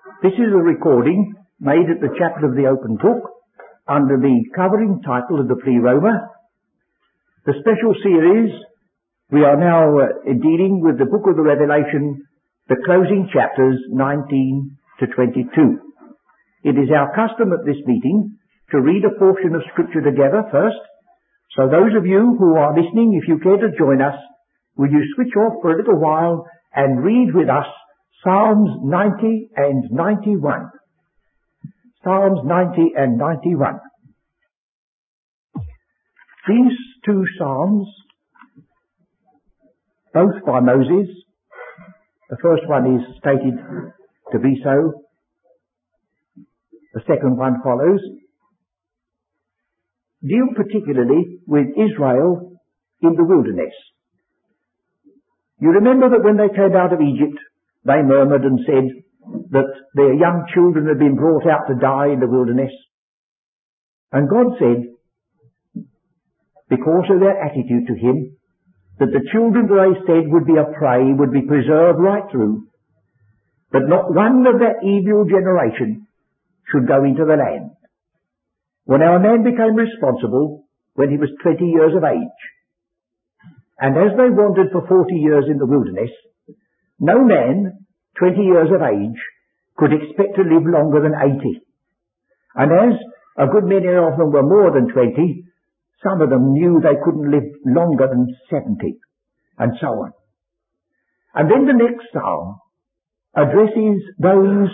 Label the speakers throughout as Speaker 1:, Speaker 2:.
Speaker 1: This is a recording made at the Chapel of the Open Book under the covering title of the Pleroma. The special series, we are now uh, dealing with the book of the Revelation, the closing chapters 19 to 22. It is our custom at this meeting to read a portion of scripture together first. So those of you who are listening, if you care to join us, will you switch off for a little while and read with us Psalms 90 and 91. Psalms 90 and 91. These two Psalms, both by Moses, the first one is stated to be so, the second one follows, deal particularly with Israel in the wilderness. You remember that when they came out of Egypt, they murmured and said that their young children had been brought out to die in the wilderness. And God said, because of their attitude to Him, that the children that they said would be a prey would be preserved right through, but not one of that evil generation should go into the land. When our man became responsible when he was 20 years of age, and as they wandered for 40 years in the wilderness, no man, 20 years of age, could expect to live longer than 80. And as a good many of them were more than 20, some of them knew they couldn't live longer than 70, and so on. And then the next psalm addresses those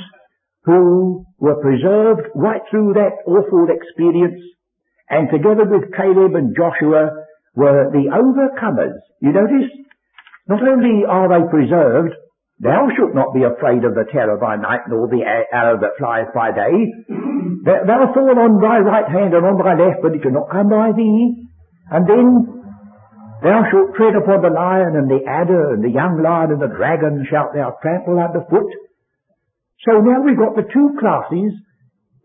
Speaker 1: who were preserved right through that awful experience, and together with Caleb and Joshua were the overcomers. You notice not only are they preserved, thou shalt not be afraid of the terror by night, nor the arrow that flieth by day. Thou fall on thy right hand and on thy left, but it shall not come by thee. And then thou shalt tread upon the lion and the adder and the young lion and the dragon shalt thou trample under foot. So now we've got the two classes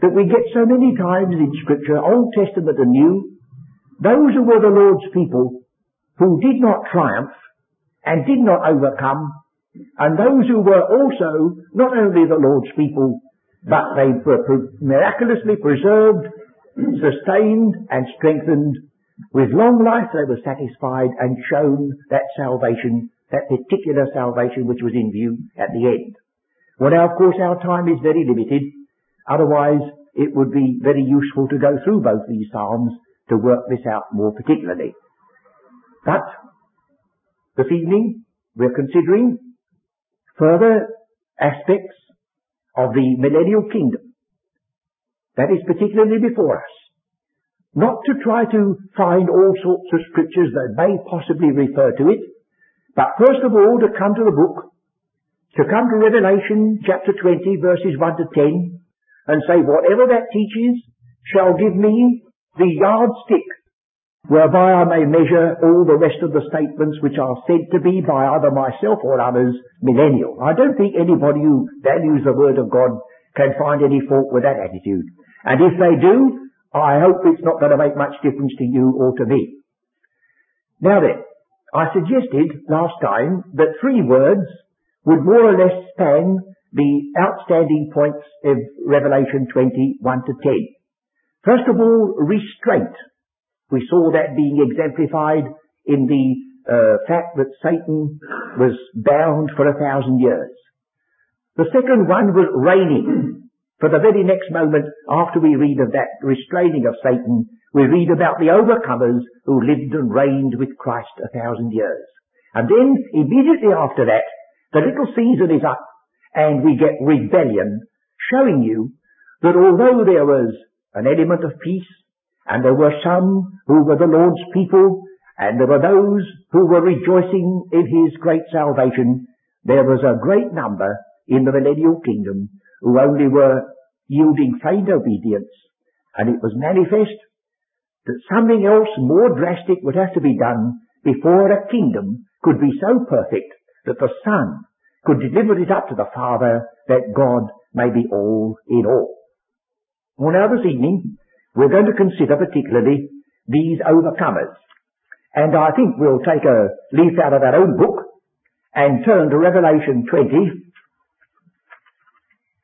Speaker 1: that we get so many times in Scripture, Old Testament and New. Those who were the Lord's people, who did not triumph, and did not overcome, and those who were also not only the Lord's people, but they were miraculously preserved, sustained, and strengthened. With long life they were satisfied and shown that salvation, that particular salvation which was in view at the end. Well now of course our time is very limited, otherwise it would be very useful to go through both these Psalms to work this out more particularly. But this evening, we're considering further aspects of the millennial kingdom. That is particularly before us. Not to try to find all sorts of scriptures that may possibly refer to it, but first of all to come to the book, to come to Revelation chapter 20 verses 1 to 10, and say whatever that teaches shall give me the yardstick whereby I may measure all the rest of the statements which are said to be by either myself or others millennial. I don't think anybody who values the Word of God can find any fault with that attitude. And if they do, I hope it's not going to make much difference to you or to me. Now then, I suggested last time that three words would more or less span the outstanding points of Revelation 20, 1 to 10. First of all, restraint. We saw that being exemplified in the uh, fact that Satan was bound for a thousand years. The second one was reigning. For the very next moment after we read of that restraining of Satan, we read about the overcomers who lived and reigned with Christ a thousand years. And then immediately after that, the little season is up and we get rebellion, showing you that although there was an element of peace and there were some who were the Lord's people, and there were those who were rejoicing in his great salvation. There was a great number in the millennial kingdom who only were yielding faint obedience. And it was manifest that something else more drastic would have to be done before a kingdom could be so perfect that the Son could deliver it up to the Father that God may be all in all. Well now this evening, we're going to consider particularly these overcomers. And I think we'll take a leaf out of our own book and turn to Revelation 20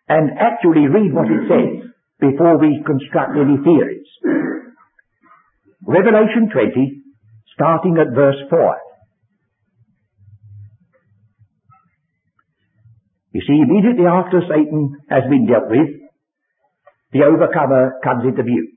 Speaker 1: and actually read what it says before we construct any theories. Revelation 20, starting at verse 4. You see, immediately after Satan has been dealt with, the overcomer comes into view.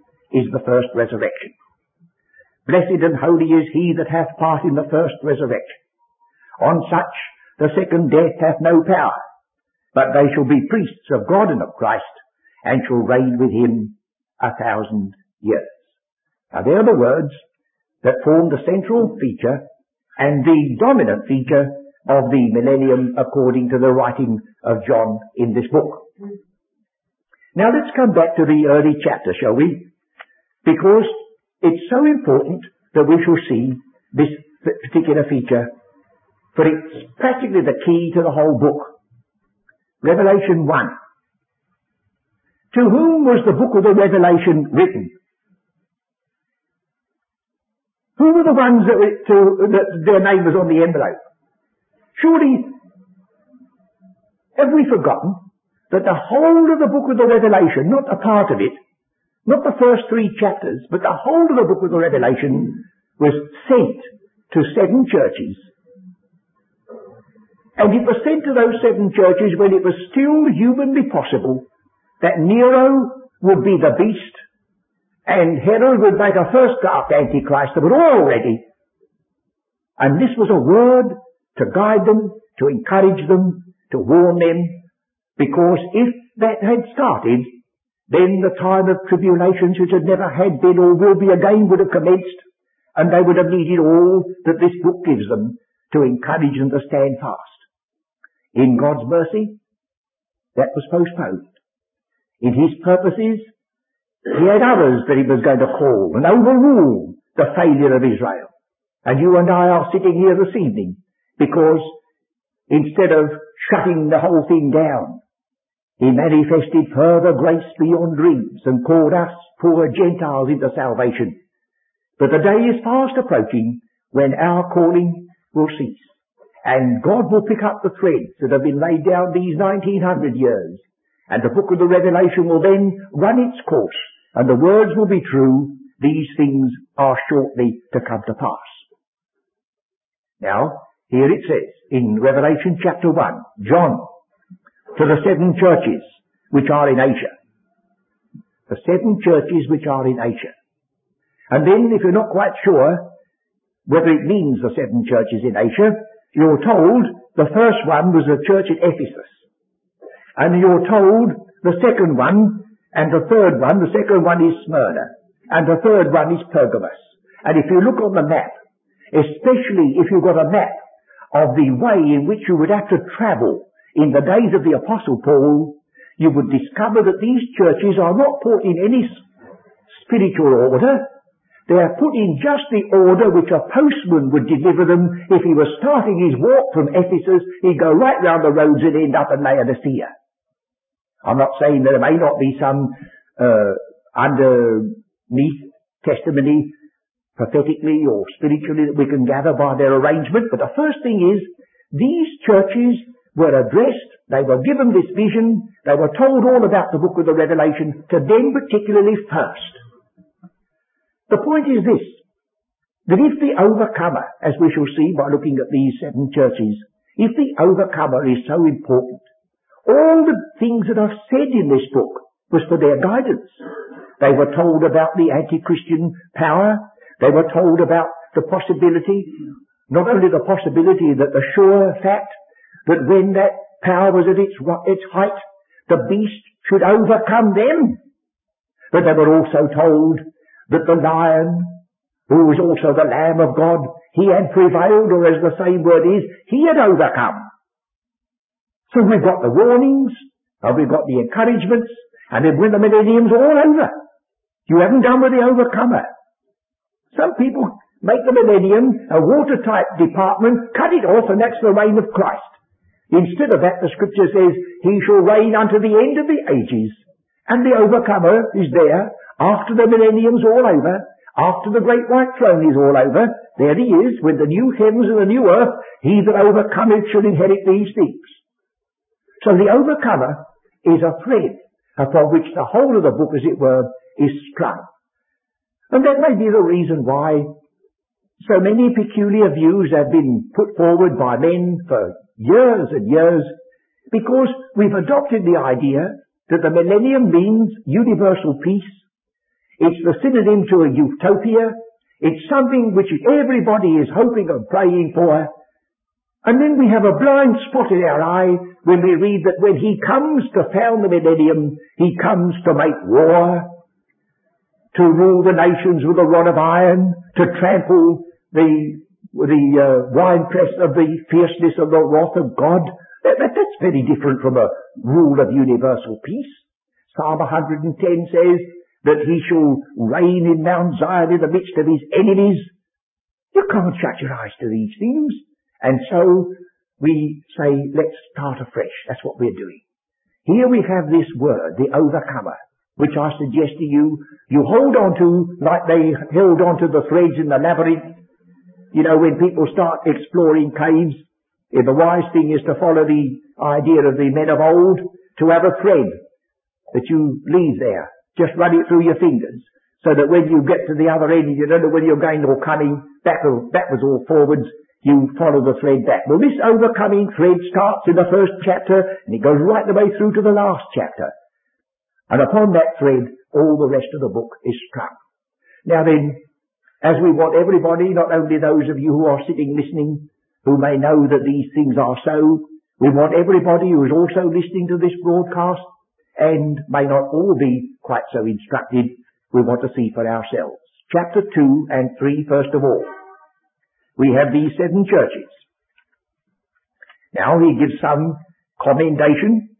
Speaker 1: is the first resurrection. Blessed and holy is he that hath part in the first resurrection. On such the second death hath no power, but they shall be priests of God and of Christ, and shall reign with him a thousand years. Now there are the words that form the central feature and the dominant feature of the millennium according to the writing of John in this book. Now let's come back to the early chapter, shall we? Because it's so important that we shall see this particular feature, for it's practically the key to the whole book. Revelation 1. To whom was the book of the Revelation written? Who were the ones that, to, that their name was on the envelope? Surely, have we forgotten that the whole of the book of the Revelation, not a part of it, not the first three chapters, but the whole of the book of the Revelation was sent to seven churches. And it was sent to those seven churches when it was still humanly possible that Nero would be the beast and Herod would make a first dark antichrist that were all ready. And this was a word to guide them, to encourage them, to warn them, because if that had started, then the time of tribulations which had never had been or will be again would have commenced, and they would have needed all that this book gives them to encourage them to stand fast. In God's mercy, that was postponed. In His purposes, He had others that He was going to call and overrule the failure of Israel. And you and I are sitting here this evening because instead of shutting the whole thing down, he manifested further grace beyond dreams and called us poor Gentiles into salvation. But the day is fast approaching when our calling will cease. And God will pick up the threads that have been laid down these 1900 years. And the book of the Revelation will then run its course. And the words will be true. These things are shortly to come to pass. Now, here it says in Revelation chapter 1, John, to the seven churches which are in Asia. The seven churches which are in Asia. And then, if you're not quite sure whether it means the seven churches in Asia, you're told the first one was the church at Ephesus. And you're told the second one and the third one, the second one is Smyrna. And the third one is Pergamos. And if you look on the map, especially if you've got a map of the way in which you would have to travel in the days of the Apostle Paul, you would discover that these churches are not put in any spiritual order. They are put in just the order which a postman would deliver them if he was starting his walk from Ephesus. He'd go right round the roads and end up in Laodicea. I'm not saying that there may not be some uh, underneath testimony prophetically or spiritually that we can gather by their arrangement. But the first thing is, these churches were addressed, they were given this vision, they were told all about the book of the Revelation, to them particularly first. The point is this, that if the overcomer, as we shall see by looking at these seven churches, if the overcomer is so important, all the things that are said in this book was for their guidance. They were told about the anti-Christian power. They were told about the possibility, not only the possibility that the sure fact that when that power was at its, its height, the beast should overcome them. But they were also told that the lion, who was also the Lamb of God, he had prevailed, or as the same word is, he had overcome. So we've got the warnings, And we've got the encouragements, and then when the millennium's all over, you haven't done with the overcomer. Some people make the millennium a watertight department, cut it off, and that's the reign of Christ. Instead of that, the scripture says, He shall reign unto the end of the ages. And the overcomer is there after the millennium's all over, after the great white throne is all over. There he is with the new heavens and the new earth. He that overcometh shall inherit these things. So the overcomer is a thread upon which the whole of the book, as it were, is strung. And that may be the reason why so many peculiar views have been put forward by men for years and years, because we've adopted the idea that the millennium means universal peace. It's the synonym to a utopia. It's something which everybody is hoping and praying for. And then we have a blind spot in our eye when we read that when he comes to found the millennium, he comes to make war, to rule the nations with a rod of iron, to trample the the uh, winepress of the fierceness of the wrath of God. That, that, that's very different from a rule of universal peace. Psalm 110 says that he shall reign in Mount Zion in the midst of his enemies. You can't shut your eyes to these things. And so we say, let's start afresh. That's what we're doing. Here we have this word, the overcomer, which I suggest to you, you hold on to like they held on to the threads in the labyrinth you know, when people start exploring caves, the wise thing is to follow the idea of the men of old, to have a thread that you leave there. Just run it through your fingers. So that when you get to the other end, you don't know whether you're going or coming backwards, backwards or forwards, you follow the thread back. Well, this overcoming thread starts in the first chapter, and it goes right the way through to the last chapter. And upon that thread, all the rest of the book is strung. Now then, as we want everybody, not only those of you who are sitting listening, who may know that these things are so, we want everybody who is also listening to this broadcast and may not all be quite so instructed, we want to see for ourselves. Chapter 2 and 3 first of all. We have these seven churches. Now he gives some commendation,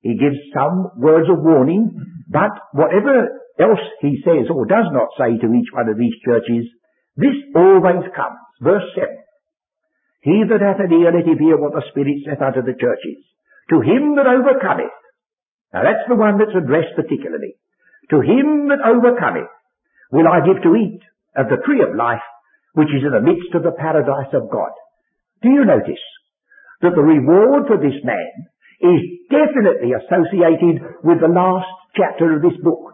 Speaker 1: he gives some words of warning, but whatever else he says or does not say to each one of these churches, this always comes. Verse 7. He that hath an ear, let him hear what the Spirit saith unto the churches. To him that overcometh. Now that's the one that's addressed particularly. To him that overcometh will I give to eat of the tree of life, which is in the midst of the paradise of God. Do you notice that the reward for this man is definitely associated with the last chapter of this book?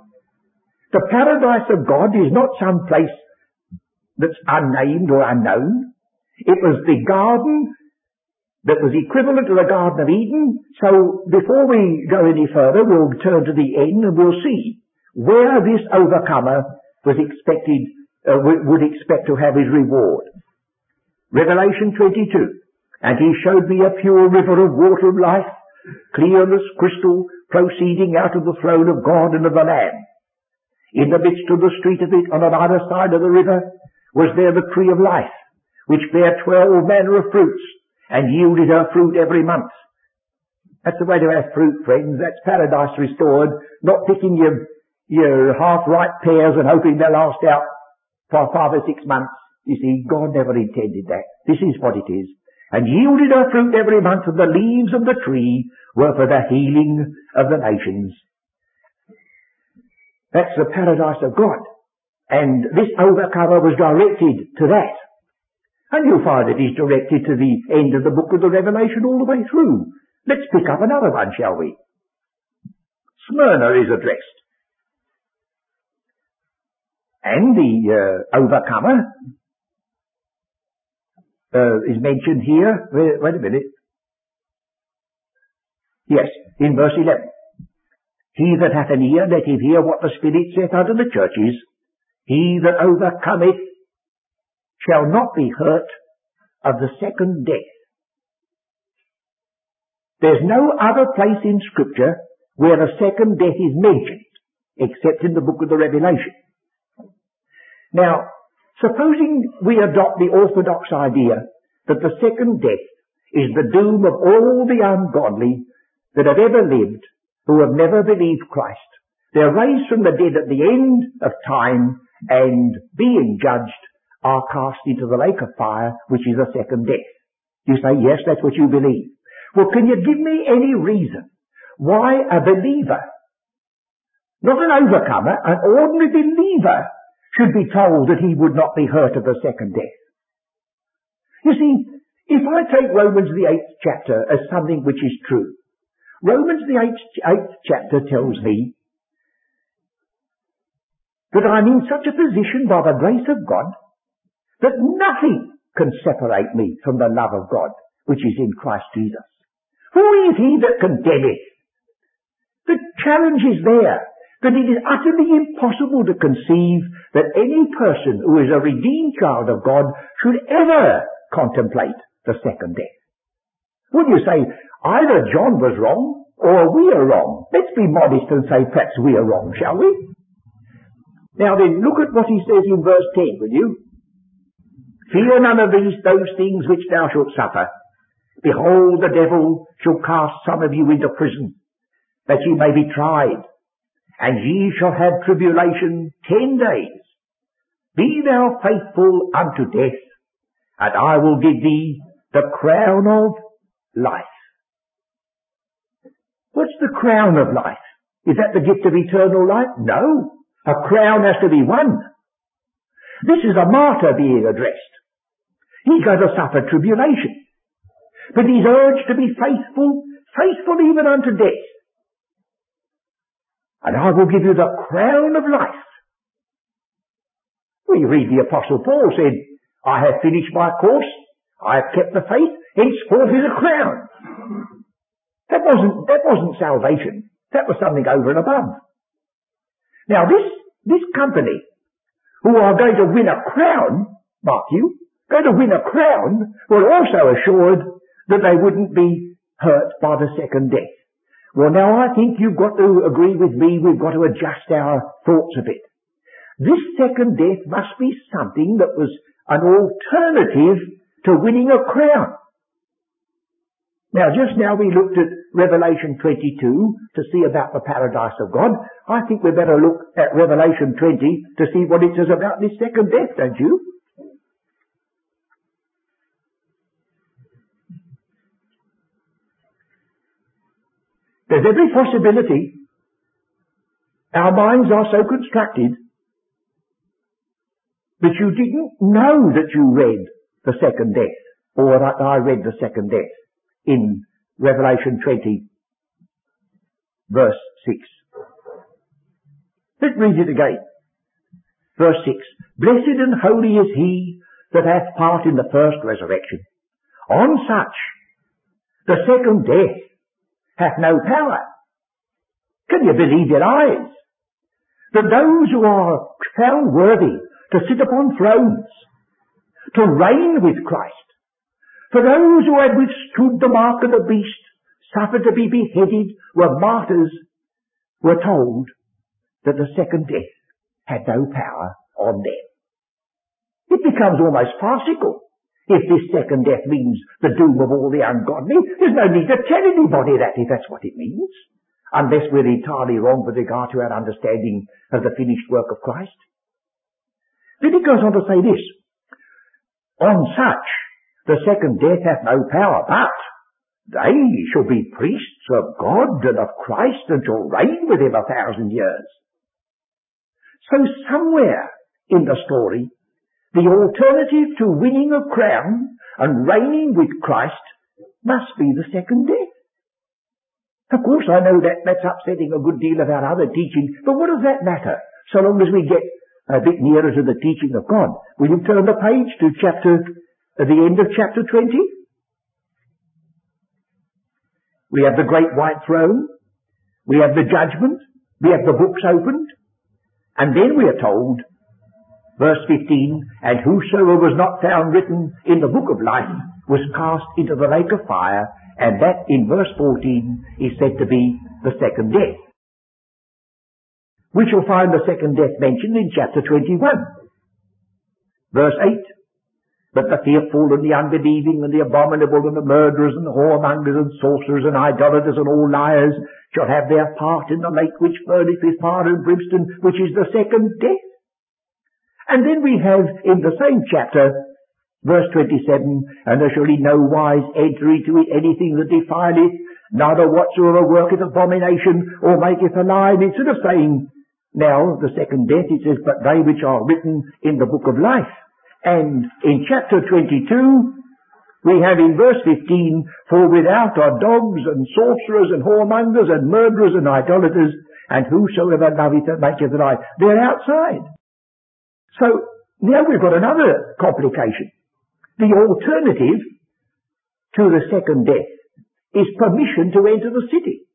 Speaker 1: The paradise of God is not some place that's unnamed or unknown. It was the garden that was equivalent to the Garden of Eden. So before we go any further, we'll turn to the end and we'll see where this overcomer was expected, uh, would expect to have his reward. Revelation 22. And he showed me a pure river of water of life, clear as crystal, proceeding out of the throne of God and of the Lamb. In the midst of the street of it, on either side of the river, was there the tree of life, which bare twelve manner of fruits, and yielded her fruit every month. That's the way to have fruit, friends. That's paradise restored, not picking your, your half-ripe pears and hoping they'll last out for five or six months. You see, God never intended that. This is what it is. And yielded her fruit every month, and the leaves of the tree were for the healing of the nations. That's the paradise of God. And this overcomer was directed to that. And you'll find it is directed to the end of the book of the Revelation all the way through. Let's pick up another one, shall we? Smyrna is addressed. And the uh, overcomer uh, is mentioned here. Wait, wait a minute. Yes, in verse 11. He that hath an ear, let him hear what the Spirit saith unto the churches. He that overcometh shall not be hurt of the second death. There's no other place in Scripture where the second death is mentioned, except in the book of the Revelation. Now, supposing we adopt the orthodox idea that the second death is the doom of all the ungodly that have ever lived who have never believed Christ. They're raised from the dead at the end of time and being judged are cast into the lake of fire, which is a second death. You say, yes, that's what you believe. Well, can you give me any reason why a believer, not an overcomer, an ordinary believer, should be told that he would not be hurt of the second death? You see, if I take Romans the eighth chapter as something which is true, Romans the eighth, eighth chapter tells me that I'm in such a position by the grace of God that nothing can separate me from the love of God which is in Christ Jesus. Who is he that condemneth? The challenge is there that it is utterly impossible to conceive that any person who is a redeemed child of God should ever contemplate the second death. Would you say either John was wrong or we are wrong? Let's be modest and say perhaps we are wrong, shall we? Now then, look at what he says in verse 10, will you? Fear none of these, those things which thou shalt suffer. Behold, the devil shall cast some of you into prison, that ye may be tried, and ye shall have tribulation ten days. Be thou faithful unto death, and I will give thee the crown of life. What's the crown of life? Is that the gift of eternal life? No. A crown has to be won. This is a martyr being addressed. He's going to suffer tribulation. But he's urged to be faithful, faithful even unto death. And I will give you the crown of life. We read the apostle Paul said, I have finished my course, I have kept the faith, henceforth is a crown. That wasn't, that wasn't salvation. That was something over and above. Now this, this company, who are going to win a crown, mark you, going to win a crown, were also assured that they wouldn't be hurt by the second death. Well now I think you've got to agree with me, we've got to adjust our thoughts a bit. This second death must be something that was an alternative to winning a crown. Now just now we looked at Revelation 22 to see about the paradise of God. I think we better look at Revelation 20 to see what it says about this second death, don't you? There's every possibility our minds are so constructed that you didn't know that you read the second death, or that I read the second death in Revelation 20, verse 6. Let's read it again. Verse 6. Blessed and holy is he that hath part in the first resurrection. On such, the second death hath no power. Can you believe your eyes? That those who are found worthy to sit upon thrones, to reign with Christ, for those who had withstood the mark of the beast, suffered to be beheaded, were martyrs, were told that the second death had no power on them. It becomes almost farcical if this second death means the doom of all the ungodly, there's no need to tell anybody that if that's what it means. Unless we're entirely wrong with regard to our understanding of the finished work of Christ. Then he goes on to say this. On such, the second death hath no power, but they shall be priests of God and of Christ and shall reign with him a thousand years. So somewhere in the story, the alternative to winning a crown and reigning with Christ must be the second death. Of course, I know that that's upsetting a good deal of our other teaching, but what does that matter? So long as we get a bit nearer to the teaching of God. Will you turn the page to chapter, at the end of chapter 20? We have the great white throne. We have the judgment. We have the books opened. And then we are told Verse 15, and whosoever was not found written in the book of life was cast into the lake of fire, and that in verse 14 is said to be the second death. We shall find the second death mentioned in chapter 21. Verse 8, but the fearful and the unbelieving and the abominable and the murderers and the whoremongers and sorcerers and idolaters and all liars shall have their part in the lake which burneth with fire and brimstone, which is the second death. And then we have in the same chapter, verse 27, and there shall in no wise enter into it anything that defileth, neither whatsoever worketh abomination or maketh a lie. Instead of saying, now, the second death, it says, but they which are written in the book of life. And in chapter 22, we have in verse 15, for without are dogs and sorcerers and whoremongers and murderers and idolaters, and whosoever loveth and maketh a lie. They're outside. So now we've got another complication. The alternative to the second death is permission to enter the city.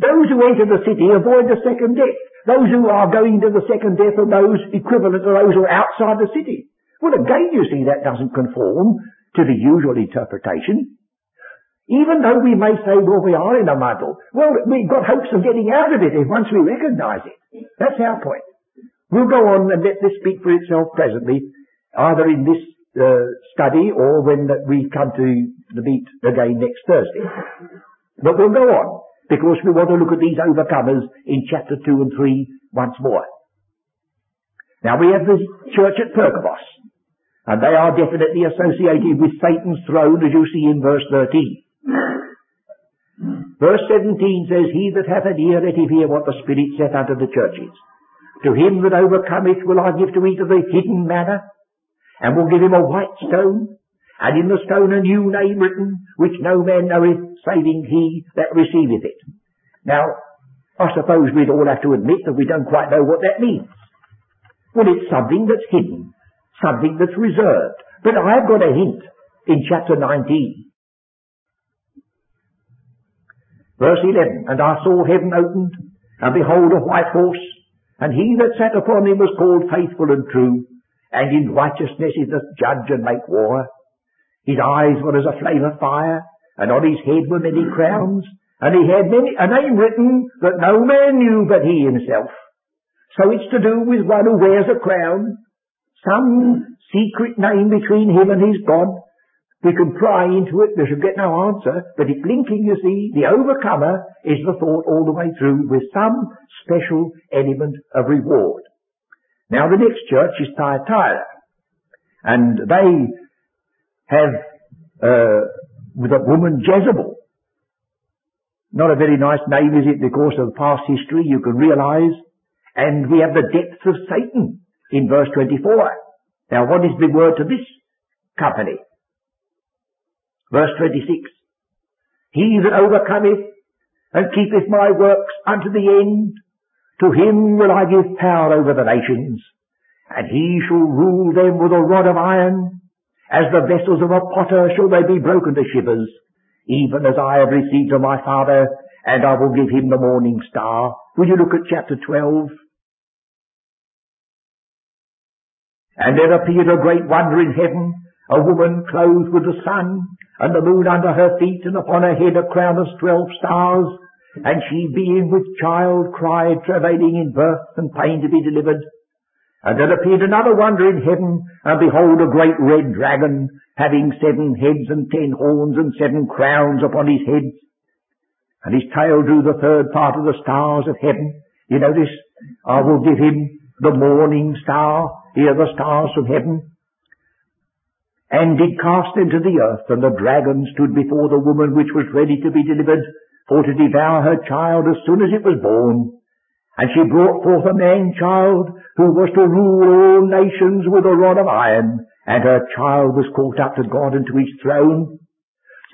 Speaker 1: Those who enter the city avoid the second death. Those who are going to the second death are those equivalent to those who are outside the city. Well, again, you see, that doesn't conform to the usual interpretation. Even though we may say, well, we are in a muddle. Well, we've got hopes of getting out of it once we recognise it. That's our point. We'll go on and let this speak for itself presently, either in this uh, study or when we come to the meet again next Thursday. But we'll go on, because we want to look at these overcomers in chapter 2 and 3 once more. Now we have the church at Pergamos, and they are definitely associated with Satan's throne, as you see in verse 13. Verse 17 says, He that hath an ear, let him hear what the Spirit saith unto the churches. To him that overcometh will I give to eat of the hidden manna, and will give him a white stone, and in the stone a new name written, which no man knoweth, saving he that receiveth it. Now, I suppose we'd all have to admit that we don't quite know what that means. Well, it's something that's hidden, something that's reserved. But I've got a hint in chapter 19. Verse 11, And I saw heaven opened, and behold a white horse, and he that sat upon him was called faithful and true, and in righteousness he doth judge and make war. His eyes were as a flame of fire, and on his head were many crowns, and he had many, a name written that no man knew but he himself. So it's to do with one who wears a crown, some secret name between him and his God, we can pry into it, we shall get no answer, but it's linking, you see, the overcomer is the thought all the way through with some special element of reward. Now the next church is Thyatira, and they have, uh, with a woman Jezebel. Not a very nice name, is it, because of past history, you can realize. And we have the depths of Satan in verse 24. Now what is the word to this company? Verse 26. He that overcometh and keepeth my works unto the end, to him will I give power over the nations, and he shall rule them with a rod of iron. As the vessels of a potter shall they be broken to shivers, even as I have received of my Father, and I will give him the morning star. Will you look at chapter 12? And there appeared a great wonder in heaven, a woman clothed with the sun, and the moon under her feet, and upon her head a crown of twelve stars. And she, being with child, cried, travailing in birth and pain to be delivered. And there appeared another wonder in heaven, and behold, a great red dragon, having seven heads and ten horns and seven crowns upon his head. And his tail drew the third part of the stars of heaven. You notice, I will give him the morning star. Here the stars from heaven and did cast into the earth, and the dragon stood before the woman which was ready to be delivered, for to devour her child as soon as it was born. And she brought forth a man-child, who was to rule all nations with a rod of iron, and her child was caught up to God and to his throne.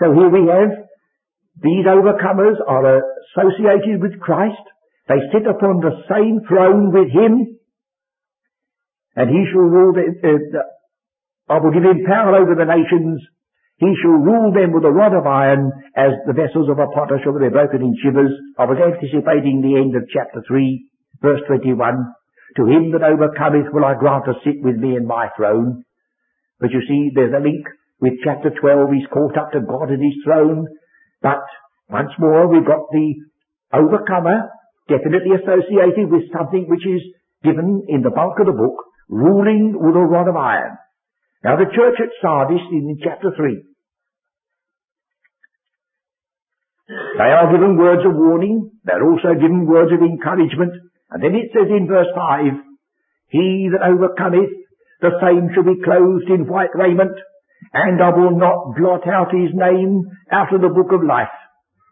Speaker 1: So here we have, these overcomers are associated with Christ. They sit upon the same throne with him, and he shall rule the, uh, I will give him power over the nations. He shall rule them with a rod of iron, as the vessels of a potter shall be broken in shivers. I was anticipating the end of chapter 3, verse 21. To him that overcometh will I grant to sit with me in my throne. But you see, there's a link with chapter 12. He's caught up to God and his throne. But, once more, we've got the overcomer, definitely associated with something which is given in the bulk of the book, ruling with a rod of iron. Now the church at Sardis in chapter 3. They are given words of warning. They're also given words of encouragement. And then it says in verse 5, He that overcometh, the same shall be clothed in white raiment, and I will not blot out his name out of the book of life,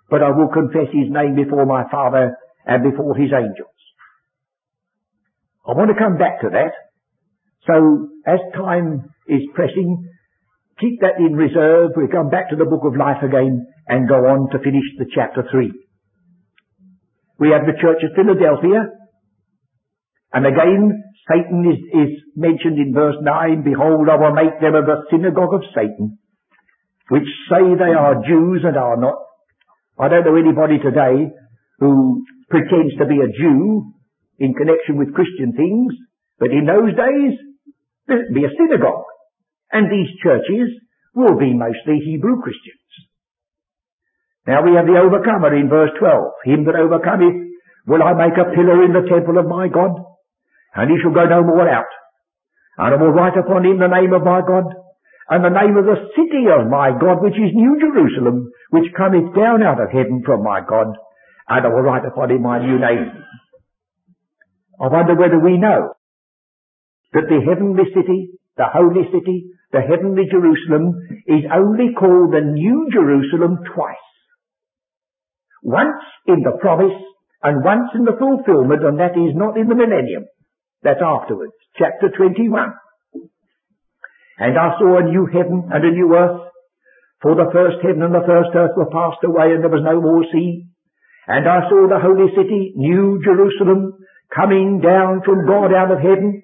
Speaker 1: but I will confess his name before my Father and before his angels. I want to come back to that. So, as time is pressing, keep that in reserve. We'll come back to the book of life again and go on to finish the chapter 3. We have the church of Philadelphia, and again, Satan is, is mentioned in verse 9, Behold, I will make them of the synagogue of Satan, which say they are Jews and are not. I don't know anybody today who pretends to be a Jew in connection with Christian things, but in those days, there'd be a synagogue. And these churches will be mostly Hebrew Christians. Now we have the overcomer in verse 12. Him that overcometh will I make a pillar in the temple of my God, and he shall go no more out. And I will write upon him the name of my God, and the name of the city of my God, which is New Jerusalem, which cometh down out of heaven from my God, and I will write upon him my new name. I wonder whether we know that the heavenly city, the holy city, the heavenly Jerusalem is only called the New Jerusalem twice. Once in the promise and once in the fulfillment and that is not in the millennium. That's afterwards. Chapter 21. And I saw a new heaven and a new earth for the first heaven and the first earth were passed away and there was no more sea. And I saw the holy city, New Jerusalem, coming down from God out of heaven.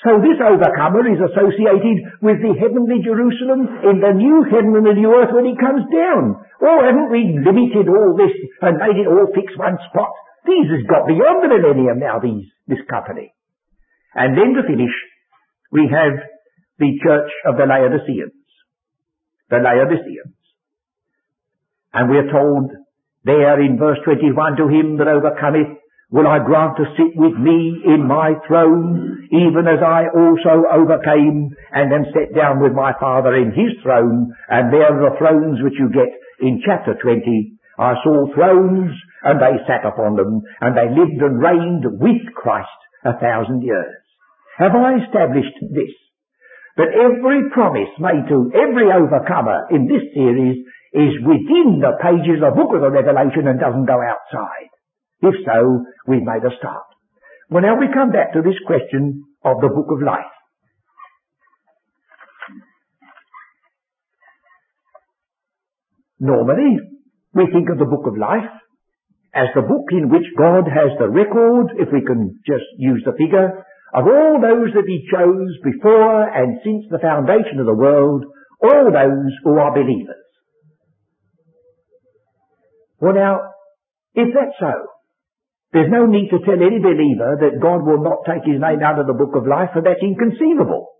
Speaker 1: So this overcomer is associated with the heavenly Jerusalem in the new heaven and the new earth when he comes down. Oh, haven't we limited all this and made it all fix one spot? These has got beyond the millennium now, these, this company. And then to finish, we have the church of the Laodiceans. The Laodiceans. And we are told there in verse 21, to him that overcometh will I grant to sit with me in my throne, even as I also overcame and am set down with my Father in his throne, and there are the thrones which you get in chapter 20. I saw thrones, and they sat upon them, and they lived and reigned with Christ a thousand years. Have I established this? That every promise made to every overcomer in this series is within the pages of the book of the Revelation and doesn't go outside. If so, we've made a start. Well, now we come back to this question of the book of life. Normally, we think of the book of life as the book in which God has the record, if we can just use the figure, of all those that he chose before and since the foundation of the world, all those who are believers. Well now, if that's so, there's no need to tell any believer that God will not take his name out of the book of life, for that's inconceivable.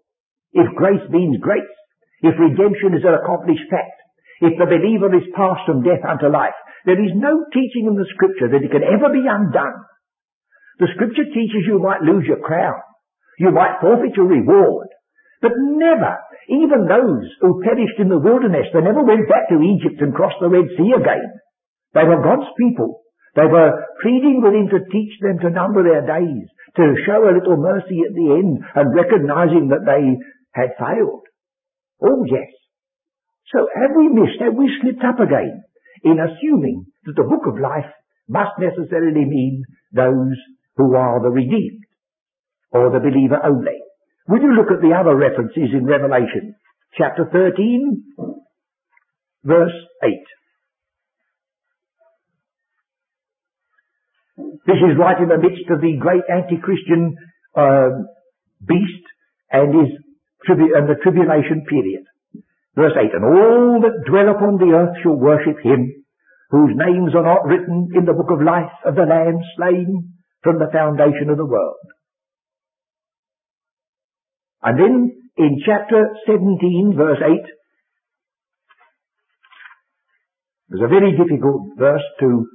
Speaker 1: If grace means grace, if redemption is an accomplished fact, if the believer is passed from death unto life, there is no teaching in the scripture that it can ever be undone. The scripture teaches you might lose your crown. You might forfeit your reward. But never, even those who perished in the wilderness, they never went back to Egypt and crossed the Red Sea again. They were God's people. They were pleading with him to teach them to number their days, to show a little mercy at the end, and recognizing that they had failed. Oh yes. So have we missed, have we slipped up again in assuming that the book of life must necessarily mean those who are the redeemed, or the believer only? Will you look at the other references in Revelation, chapter 13, verse 8. This is right in the midst of the great anti-Christian uh, beast and his tribu- and the tribulation period. Verse 8, And all that dwell upon the earth shall worship him, whose names are not written in the book of life of the Lamb slain from the foundation of the world. And then in chapter 17, verse 8, there's a very difficult verse to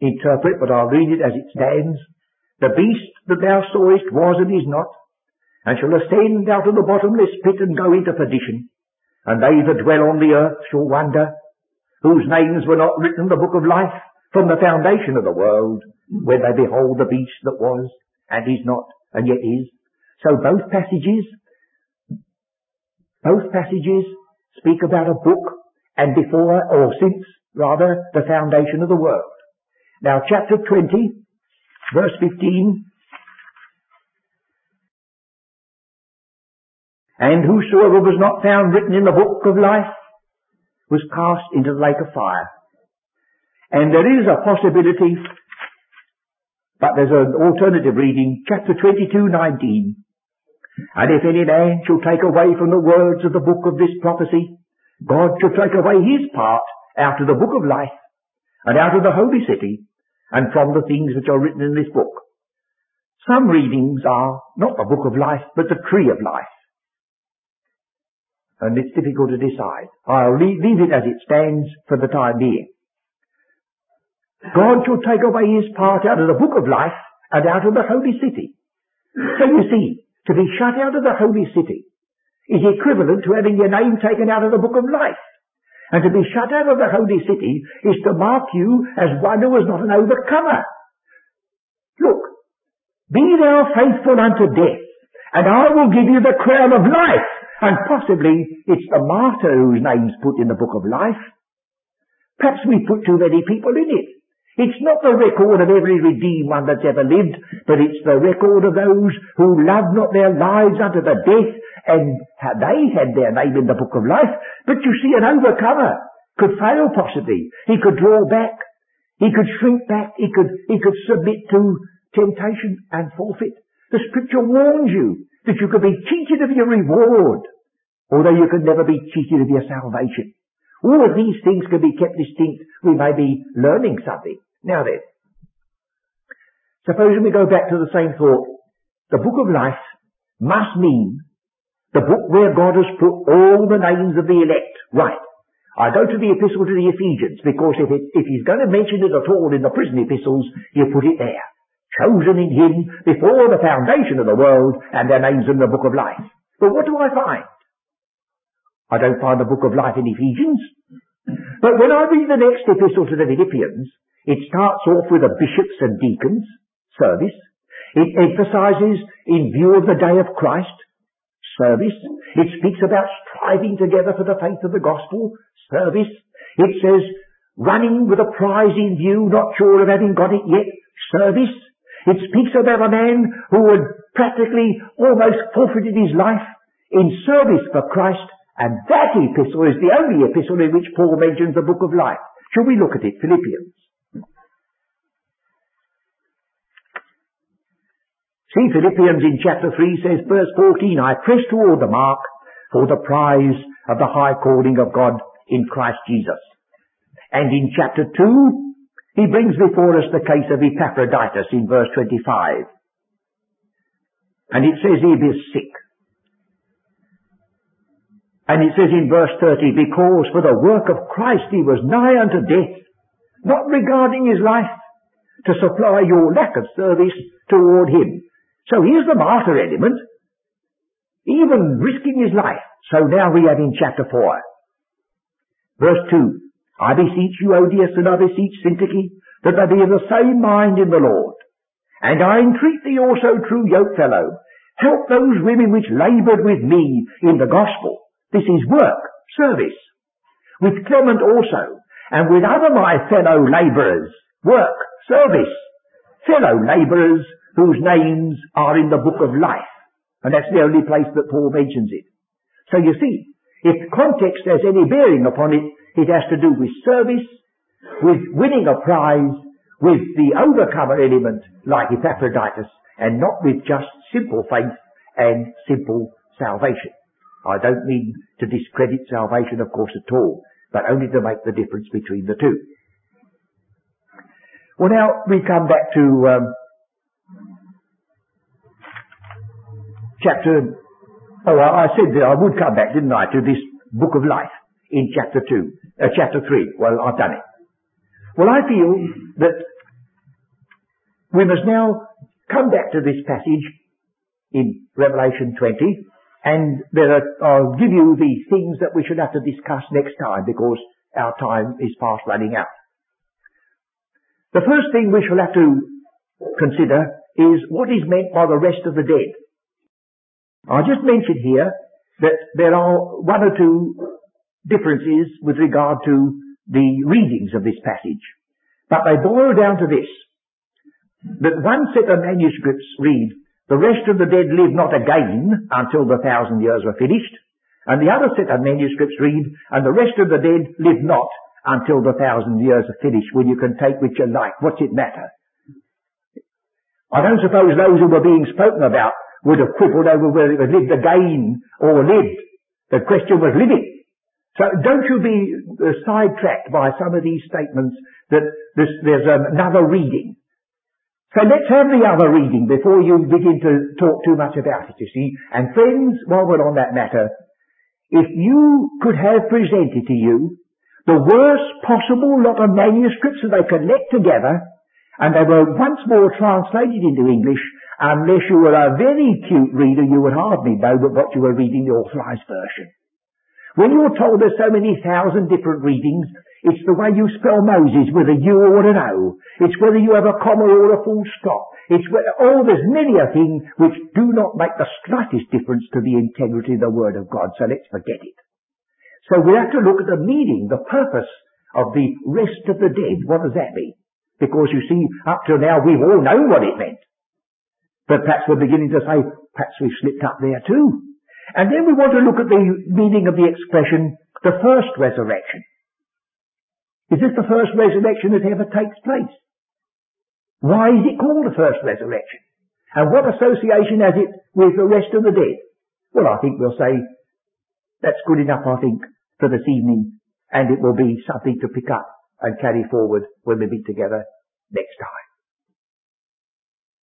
Speaker 1: interpret, but I'll read it as it stands. The beast that thou sawest was and is not, and shall ascend out of the bottomless pit and go into perdition. And they that dwell on the earth shall wonder, whose names were not written in the book of life from the foundation of the world, when they behold the beast that was, and is not, and yet is. So both passages, both passages speak about a book and before, or since, rather, the foundation of the world. Now chapter 20, verse 15, And whosoever was not found written in the book of life was cast into the lake of fire. And there is a possibility, but there's an alternative reading, chapter 22, 19. And if any man shall take away from the words of the book of this prophecy, God shall take away his part out of the book of life, and out of the holy city, and from the things which are written in this book. Some readings are not the book of life, but the tree of life and it's difficult to decide. I'll leave, leave it as it stands for the time being. God shall take away his part out of the book of life and out of the holy city. So you see, to be shut out of the holy city is equivalent to having your name taken out of the book of life. And to be shut out of the holy city is to mark you as one who is not an overcomer. Look, be thou faithful unto death, and I will give you the crown of life. And possibly it's the martyr whose name's put in the book of life. Perhaps we put too many people in it. It's not the record of every redeemed one that's ever lived, but it's the record of those who loved not their lives unto the death, and they had their name in the book of life. But you see, an overcomer could fail possibly. He could draw back. He could shrink back. He could, he could submit to temptation and forfeit. The scripture warns you that you could be cheated of your reward, although you could never be cheated of your salvation. All of these things can be kept distinct. We may be learning something. Now then, supposing we go back to the same thought, the book of life must mean the book where God has put all the names of the elect. Right. I go to the epistle to the Ephesians because if, it, if he's going to mention it at all in the prison epistles, you put it there chosen in him before the foundation of the world and their names in the book of life. But what do I find? I don't find the book of life in Ephesians. But when I read the next epistle to the Philippians, it starts off with the bishops and deacons service. It emphasizes in view of the day of Christ service. It speaks about striving together for the faith of the gospel service. It says running with a prize in view, not sure of having got it yet service. It speaks about a man who had practically almost forfeited his life in service for Christ, and that epistle is the only epistle in which Paul mentions the book of life. Shall we look at it? Philippians. See, Philippians in chapter 3 says, verse 14, I press toward the mark for the prize of the high calling of God in Christ Jesus. And in chapter 2, he brings before us the case of Epaphroditus in verse 25. And it says he was sick. And it says in verse 30, because for the work of Christ he was nigh unto death, not regarding his life, to supply your lack of service toward him. So here's the martyr element, even risking his life. So now we have in chapter 4. Verse 2. I beseech you, Euodias, and I beseech Syntyche, that they be of the same mind in the Lord. And I entreat thee also, true yokefellow, help those women which laboured with me in the gospel. This is work, service. With Clement also, and with other my fellow labourers, work, service, fellow labourers whose names are in the book of life. And that's the only place that Paul mentions it. So you see, if context has any bearing upon it, it has to do with service, with winning a prize, with the overcomer element like Epaphroditus, and not with just simple faith and simple salvation. I don't mean to discredit salvation, of course, at all, but only to make the difference between the two. Well, now we come back to um, chapter. Oh, I said that I would come back, didn't I, to this book of life in chapter 2, uh, chapter 3. Well, I've done it. Well, I feel that we must now come back to this passage in Revelation 20, and there are, I'll give you the things that we should have to discuss next time, because our time is fast running out. The first thing we shall have to consider is what is meant by the rest of the dead. I just mentioned here that there are one or two differences with regard to the readings of this passage. But they boil down to this, that one set of manuscripts read, the rest of the dead live not again until the thousand years are finished, and the other set of manuscripts read, and the rest of the dead live not until the thousand years are finished, when you can take which you like. What's it matter? I don't suppose those who were being spoken about would have quibbled over whether it was lived again or lived. The question was living. So don't you be uh, sidetracked by some of these statements that there's, there's another reading. So let's have the other reading before you begin to talk too much about it, you see. And friends, while we're on that matter, if you could have presented to you the worst possible lot of manuscripts that they collect together, and they were once more translated into English, unless you were a very cute reader, you would hardly know but what you were reading the authorized version. When you're told there's so many thousand different readings, it's the way you spell Moses with a U or an O. It's whether you have a comma or a full stop. It's whether, oh, there's many a thing which do not make the slightest difference to the integrity of the Word of God, so let's forget it. So we have to look at the meaning, the purpose of the rest of the dead. What does that mean? Because you see, up till now we've all known what it meant. But perhaps we're beginning to say, perhaps we've slipped up there too. And then we want to look at the meaning of the expression, the first resurrection. Is this the first resurrection that ever takes place? Why is it called the first resurrection? And what association has it with the rest of the dead? Well, I think we'll say that's good enough, I think, for this evening, and it will be something to pick up and carry forward when we meet together next time.